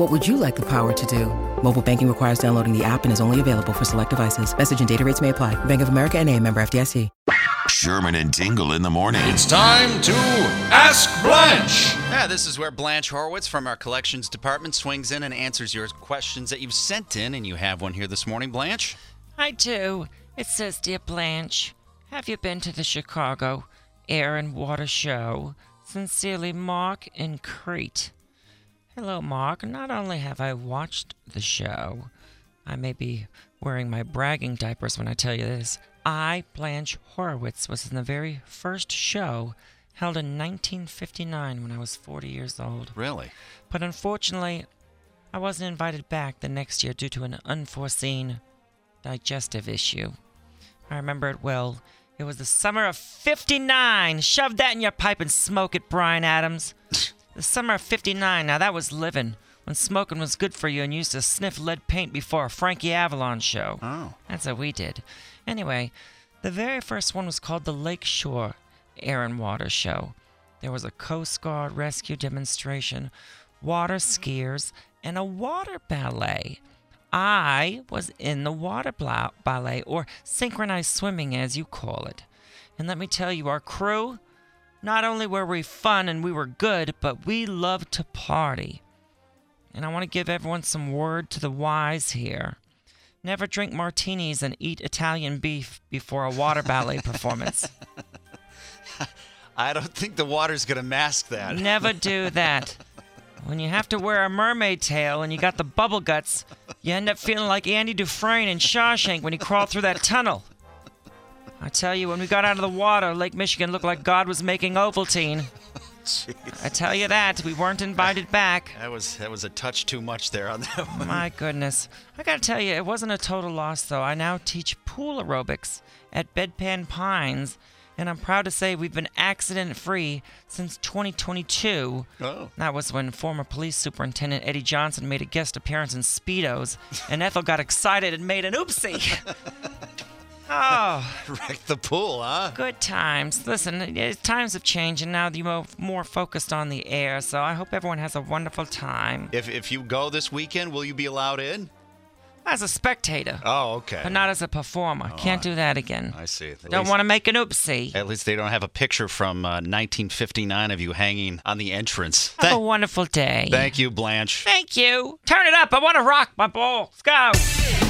What would you like the power to do? Mobile banking requires downloading the app and is only available for select devices. Message and data rates may apply. Bank of America and a member FDIC. Sherman and Tingle in the morning. It's time to Ask Blanche. Yeah, this is where Blanche Horowitz from our collections department swings in and answers your questions that you've sent in, and you have one here this morning, Blanche. I do. It says, Dear Blanche, have you been to the Chicago Air and Water Show? Sincerely, Mark in Crete. Hello, Mark. Not only have I watched the show, I may be wearing my bragging diapers when I tell you this. I, Blanche Horowitz, was in the very first show held in 1959 when I was 40 years old. Really? But unfortunately, I wasn't invited back the next year due to an unforeseen digestive issue. I remember it well. It was the summer of 59. Shove that in your pipe and smoke it, Bryan Adams. The summer of 59. Now that was living. When smoking was good for you and you used to sniff lead paint before a Frankie Avalon show. Oh. That's what we did. Anyway, the very first one was called the Lakeshore Air and Water Show. There was a Coast Guard rescue demonstration, water skiers, and a water ballet. I was in the water ballet, or synchronized swimming as you call it. And let me tell you, our crew, not only were we fun and we were good, but we loved to party. And I want to give everyone some word to the wise here. Never drink martinis and eat Italian beef before a water ballet performance. I don't think the water's going to mask that. Never do that. When you have to wear a mermaid tail and you got the bubble guts, you end up feeling like Andy Dufresne in Shawshank when he crawled through that tunnel. I tell you, when we got out of the water, Lake Michigan looked like God was making Ovaltine. I tell you that, we weren't invited back. That was that was a touch too much there on that one. My goodness. I gotta tell you, it wasn't a total loss, though. I now teach pool aerobics at Bedpan Pines, and I'm proud to say we've been accident free since 2022. Oh. That was when former police superintendent Eddie Johnson made a guest appearance in Speedos, and Ethel got excited and made an oopsie. oh, Wrecked the pool, huh? good times. Listen, eh, times have changed, and now you're more focused on the air, so I hope everyone has a wonderful time. If if you go this weekend, will you be allowed in? As a spectator, Oh, okay. but not as a performer. Can't do that again. I see. At Don't least- want to make an oopsie. At least they don't have a picture from uh, 1959 of you hanging on the entrance. Have a wonderful day. Thank you, Blanche. Thank you. Turn it up. I want to rock my ball. Let's go.